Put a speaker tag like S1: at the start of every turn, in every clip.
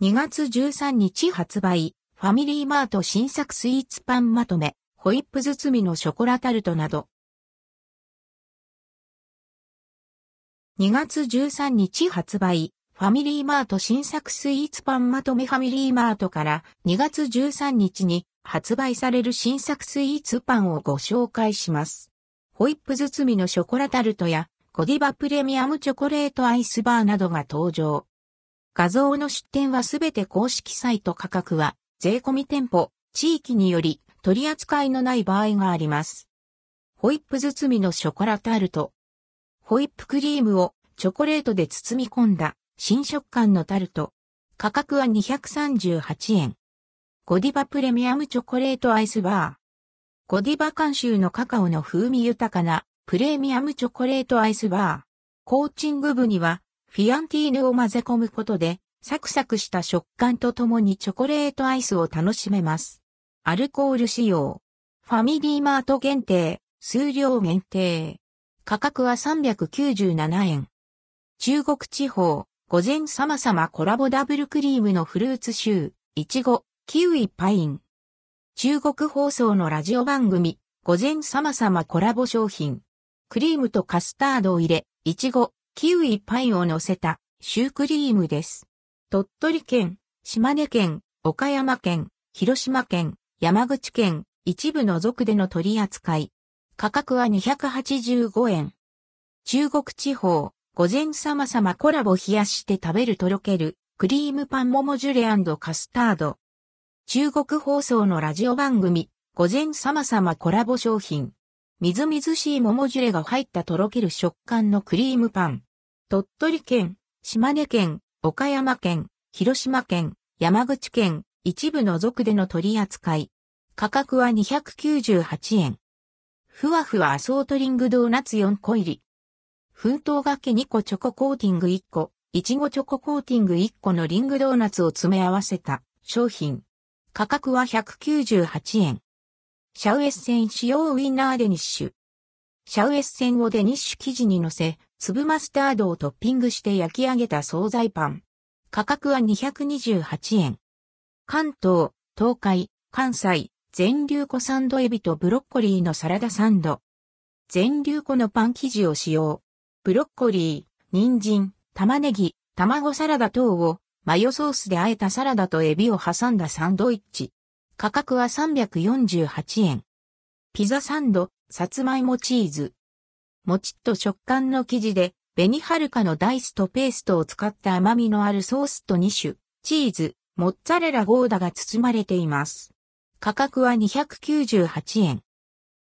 S1: 2月13日発売、ファミリーマート新作スイーツパンまとめ、ホイップ包みのショコラタルトなど。2月13日発売、ファミリーマート新作スイーツパンまとめファミリーマートから2月13日に発売される新作スイーツパンをご紹介します。ホイップ包みのショコラタルトやゴディバプレミアムチョコレートアイスバーなどが登場。画像の出展はすべて公式サイト価格は税込み店舗、地域により取り扱いのない場合があります。ホイップ包みのショコラタルト。ホイップクリームをチョコレートで包み込んだ新食感のタルト。価格は238円。ゴディバプレミアムチョコレートアイスバー。ゴディバ監修のカカオの風味豊かなプレミアムチョコレートアイスバー。コーチング部にはフィアンティーヌを混ぜ込むことで、サクサクした食感とともにチョコレートアイスを楽しめます。アルコール使用。ファミリーマート限定、数量限定。価格は397円。中国地方、午前様々コラボダブルクリームのフルーツシュー、いちご、キウイパイン。中国放送のラジオ番組、午前様々コラボ商品。クリームとカスタードを入れ、いちご、キウイパイを乗せたシュークリームです。鳥取県、島根県、岡山県、広島県、山口県、一部の族での取り扱い。価格は285円。中国地方、午前様々コラボ冷やして食べるとろける、クリームパンモモジュレカスタード。中国放送のラジオ番組、午前様々コラボ商品。みずみずしい桃ジュレが入ったとろける食感のクリームパン。鳥取県、島根県、岡山県、広島県、山口県、一部の族での取り扱い。価格は298円。ふわふわアソートリングドーナツ4個入り。奮闘がけ2個チョココーティング1個、いちごチョココーティング1個のリングドーナツを詰め合わせた商品。価格は198円。シャウエッセン使用ウィンナーデニッシュ。シャウエッセンをデニッシュ生地に乗せ、粒マスタードをトッピングして焼き上げた惣菜パン。価格は228円。関東、東海、関西、全粒粉サンドエビとブロッコリーのサラダサンド。全粒粉のパン生地を使用。ブロッコリー、人参、玉ねぎ、卵サラダ等をマヨソースで和えたサラダとエビを挟んだサンドイッチ。価格は348円。ピザサンド、さつまいもチーズ。もちっと食感の生地で、紅はるかのダイスとペーストを使った甘みのあるソースと2種、チーズ、モッツァレラゴーダが包まれています。価格は298円。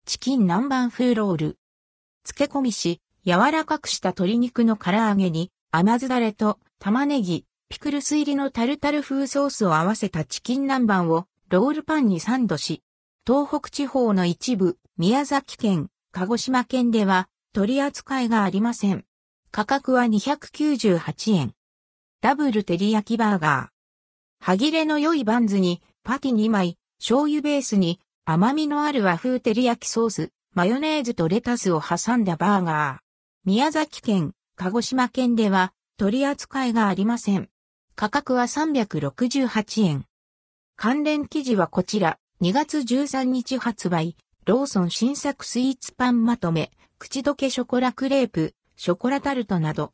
S1: チキン南蛮風ロール。漬け込みし、柔らかくした鶏肉の唐揚げに、甘酢だれと玉ねぎ、ピクルス入りのタルタル風ソースを合わせたチキン南蛮をロールパンにサンドし、東北地方の一部、宮崎県、鹿児島県では取り扱いがありません。価格は298円。ダブル照り焼きバーガー。歯切れの良いバンズにパティ2枚、醤油ベースに甘みのある和風照り焼きソース、マヨネーズとレタスを挟んだバーガー。宮崎県、鹿児島県では取り扱いがありません。価格は368円。関連記事はこちら、2月13日発売、ローソン新作スイーツパンまとめ、口どけショコラクレープ、ショコラタルトなど、